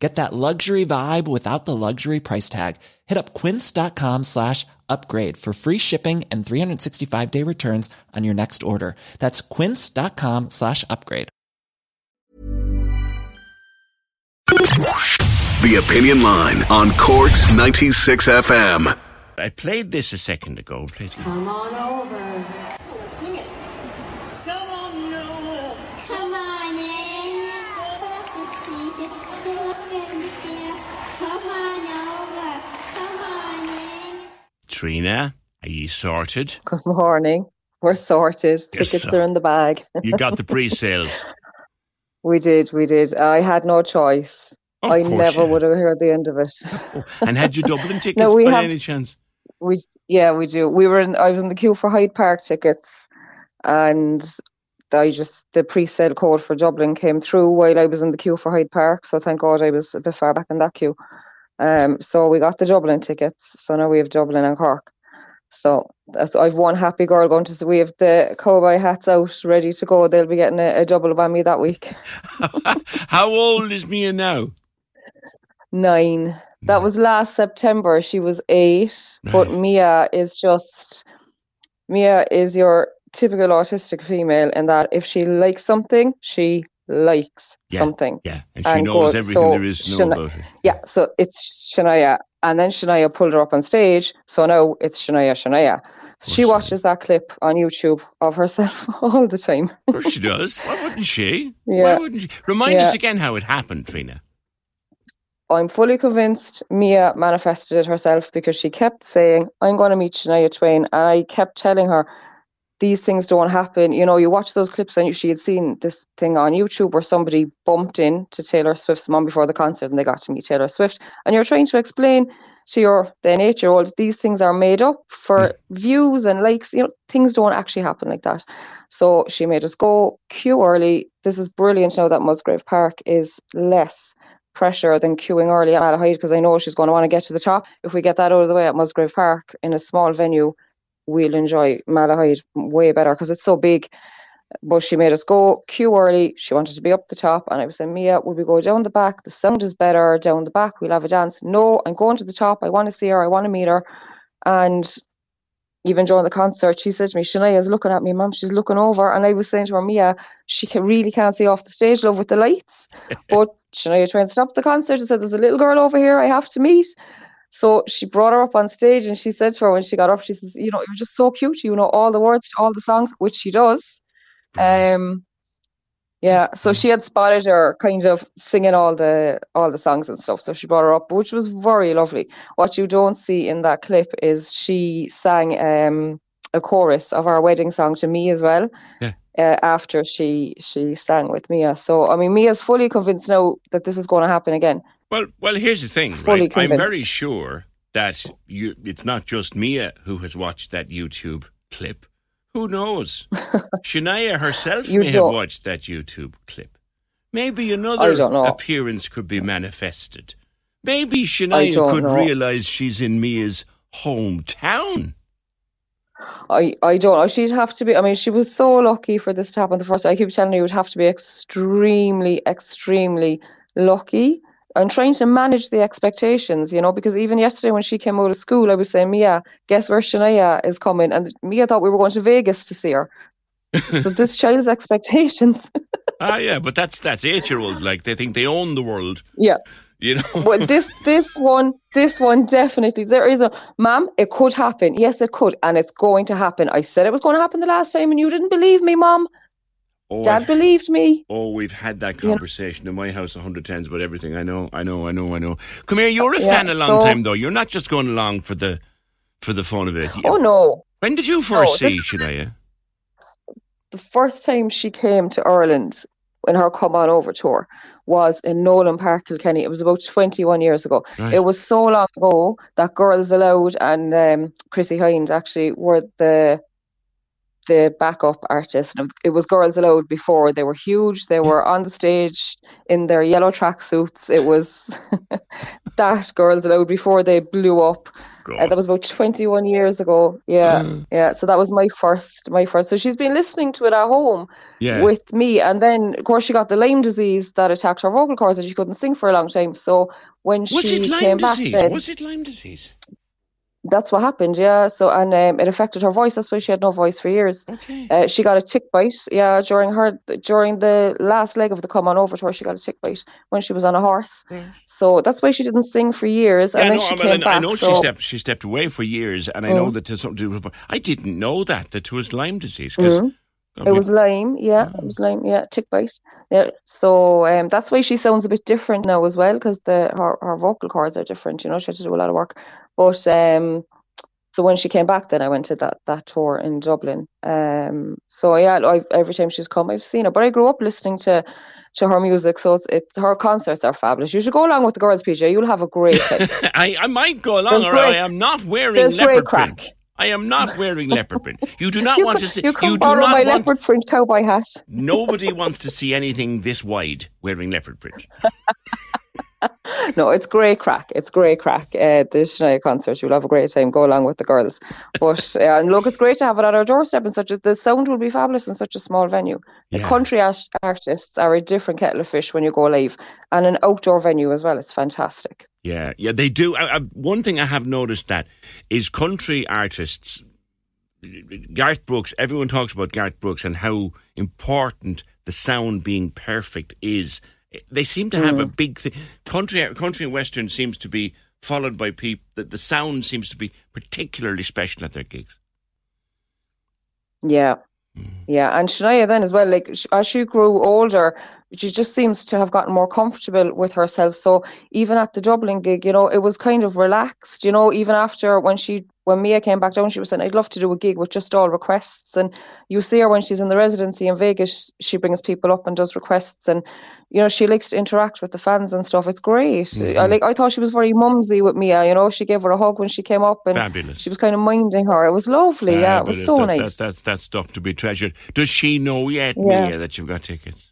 Get that luxury vibe without the luxury price tag. Hit up quince.com slash upgrade for free shipping and 365 day returns on your next order. That's quince.com slash upgrade. The Opinion Line on Corks 96 FM. I played this a second ago. Played. Come on over. Trina, are you sorted? Good morning. We're sorted. You're Tickets so- are in the bag. You got the pre-sales. we did, we did. I had no choice. Of I never would have heard the end of it. Oh, and had you Dublin tickets No, we by have- any chance? We yeah, we do. We were in I was in the queue for Hyde Park tickets and I just the pre-sale code for Dublin came through while I was in the queue for Hyde Park, so thank God I was a bit far back in that queue. Um so we got the Dublin tickets. So now we have Dublin and Cork. So that's I've one happy girl going to we have the cowboy hats out ready to go. They'll be getting a, a double whammy that week. How old is Mia now? Nine. That was last September. She was eight. But Mia is just Mia is your typical autistic female in that if she likes something, she likes Yeah. something. Yeah, and she And knows go- everything so there is to know about it. Yeah, so it's Shania. And then Shania pulled her up on stage. So now it's Shania Shania. So she watches that clip on YouTube of herself all the time. Of course she does. Why wouldn't she? Why wouldn't she? Remind Yeah. us again how it happened, Trina. I'm fully convinced Mia manifested it herself because she kept saying, I'm going to meet Shania Twain. And I kept telling her, these things don't happen. You know, you watch those clips and she had seen this thing on YouTube where somebody bumped into Taylor Swift's mom before the concert and they got to meet Taylor Swift. And you're trying to explain to your then eight year old these things are made up for views and likes. You know, things don't actually happen like that. So she made us go queue early. This is brilliant now that Musgrave Park is less pressure than queuing early at Malahide because I know she's going to want to get to the top. If we get that out of the way at Musgrave Park in a small venue, we'll enjoy Malahide way better because it's so big. But she made us go queue early. She wanted to be up the top, and I was saying, Mia, would we go down the back? The sound is better down the back. We'll have a dance. No, I'm going to the top. I want to see her. I want to meet her. And even during the concert, she said to me, Shania is looking at me, Mum. She's looking over, and I was saying to her, Mia, she can, really can't see off the stage, love, with the lights. but Shania to stop the concert and said, "There's a little girl over here I have to meet." So she brought her up on stage, and she said to her when she got up, she says, "You know, you're just so cute. You know all the words to all the songs, which she does." Um, yeah. So she had spotted her kind of singing all the all the songs and stuff. So she brought her up, which was very lovely. What you don't see in that clip is she sang um a chorus of our wedding song to me as well. Yeah. Uh, after she she sang with Mia, so I mean Mia's fully convinced now that this is going to happen again. Well, well, here's the thing, right? I'm very sure that you, it's not just Mia who has watched that YouTube clip. Who knows? Shania herself You may have don't- watched that YouTube clip. Maybe another appearance could be manifested. Maybe Shania could know. realize she's in Mia's hometown. I, I don't know. She'd have to be. I mean, she was so lucky for this to happen the first. I keep telling you, you would have to be extremely, extremely lucky. I'm trying to manage the expectations, you know, because even yesterday when she came out of school, I was saying, Mia, guess where Shania is coming? And Mia thought we were going to Vegas to see her. so this child's expectations. ah, yeah, but that's that's eight year olds. Like they think they own the world. yeah. You know. Well, this this one, this one definitely. There is a, ma'am. It could happen. Yes, it could, and it's going to happen. I said it was going to happen the last time, and you didn't believe me, mom. Oh, Dad I've- believed me. Oh, we've had that conversation in my house a hundred times about everything. I know, I know, I know, I know. Come here, you're a Yeah, fan a long so- time though. You're not just going along for the for the fun of it. Oh no! When did you first No, see Shania? The first time she came to Ireland in her come on over tour was in Nowlan Park, Kilkenny. It was about 21 years ago. Right. It was so long ago that Girls Aloud and um, Chrissie Hynde actually were the the backup artist. And it was Girls Aloud before. They were huge. They were on the stage in their yellow tracksuits. It was that Girls Aloud before they blew up. Uh, that was about 21 years ago. Yeah. Mm. Yeah. So that was my first, my first. So she's been listening to it at home Yeah. with me. And then, of course, she got the Lyme disease that attacked her vocal cords and she couldn't sing for a long time. So when was she it Lyme came back disease? then, Was it Lyme disease? That's what happened. Yeah. So, and um, it affected her voice. That's why she had no voice for years. Okay. Uh, she got a tick bite, yeah, during her during the last leg of the come on over tour. She got a tick bite when she was on a horse, so that's why she didn't sing for years. Yeah, and then no, she I, came mean, back. I know so, she stepped she stepped away for years, and I know Mm. that there's something to do with. I didn't know that that it was Lyme disease because Mhm. It was Lyme, yeah, it was Lyme, yeah, tick bite, yeah. So um, that's why she sounds a bit different now as well because the her, her vocal cords are different. You know, she had to do a lot of work. But um, so when she came back, then I went to that that tour in Dublin. Um, so yeah, I, every time she's come, I've seen her. But I grew up listening to to her music, so it's, it's her concerts are fabulous. You should go along with the girls, PJ. You'll have a great time. I, I might go along, There's or great- I am not wearing there's leopard great print. I am not wearing leopard print. You do not you want can, to see. you can do borrow not my want. leopard print cowboy hat. Nobody wants to see anything this wide wearing leopard print. No, it's great crack. It's great crack. Uh, the Shania concert, you'll have a great time. Go along with the girls. But uh, and look, it's great to have it at our doorstep. And such as the sound will be fabulous in such a small venue. The country art- artists are a different kettle of fish when you go live, and an outdoor venue as well. It's fantastic. Yeah, yeah, they do. I, I, one thing I have noticed that is country artists. Garth Brooks. Everyone talks about Garth Brooks and how important the sound being perfect is. They seem to have a mm. big thing. Country, country and western seems to be followed by people. That the sound seems to be particularly special at their gigs. Yeah. Mm. Yeah, and Shania then as well, like as she grew older, she just seems to have gotten more comfortable with herself. So even at the Dublin gig, you know, it was kind of relaxed, you know, even after when she when Mia came back down, she was saying, I'd love to do a gig with just all requests. And you see her when she's in the residency in Vegas, she brings people up and does requests and you know, she likes to interact with the fans and stuff. It's great. I mm-hmm. like I thought she was very mumsy with Mia, you know, she gave her a hug when she came up and Fabulous. she was kind of minding her. It was lovely, yeah, it was so that, nice. That, that's that's stuff to be treasured. Does she know yet, Yeah. Mia, that you've got tickets?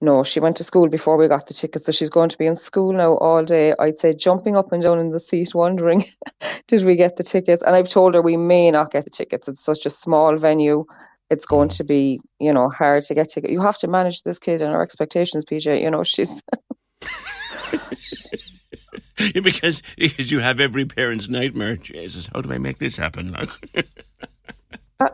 No, she went to school before we got the tickets, so she's going to be in school now all day. I'd say jumping up and down in the seat, wondering, did we get the tickets? And I've told her we may not get the tickets. It's such a small venue. It's going to be, you know, hard to get tickets. You have to manage this kid and her expectations, PJ. You know, she's because because you have every parent's nightmare. Jesus, how do I make this happen?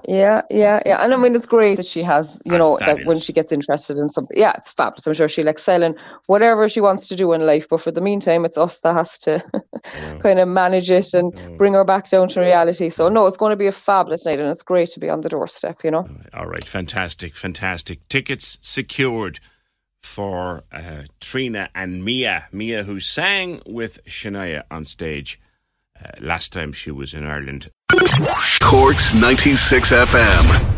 yeah, yeah, yeah. And I mean, it's great that she has, you That's know, that when she gets interested in something, yeah, it's fabulous. I'm sure she'll excel in whatever she wants to do in life. But for the meantime, it's us that has to kind of manage it and bring her back down to reality. So no, it's going to be a fabulous night, and it's great to be on the doorstep. You know. All right, fantastic, fantastic. Tickets secured for uh, Trina and Mia. Mia, who sang with Shania on stage uh, last time she was in Ireland. Corks 96 FM.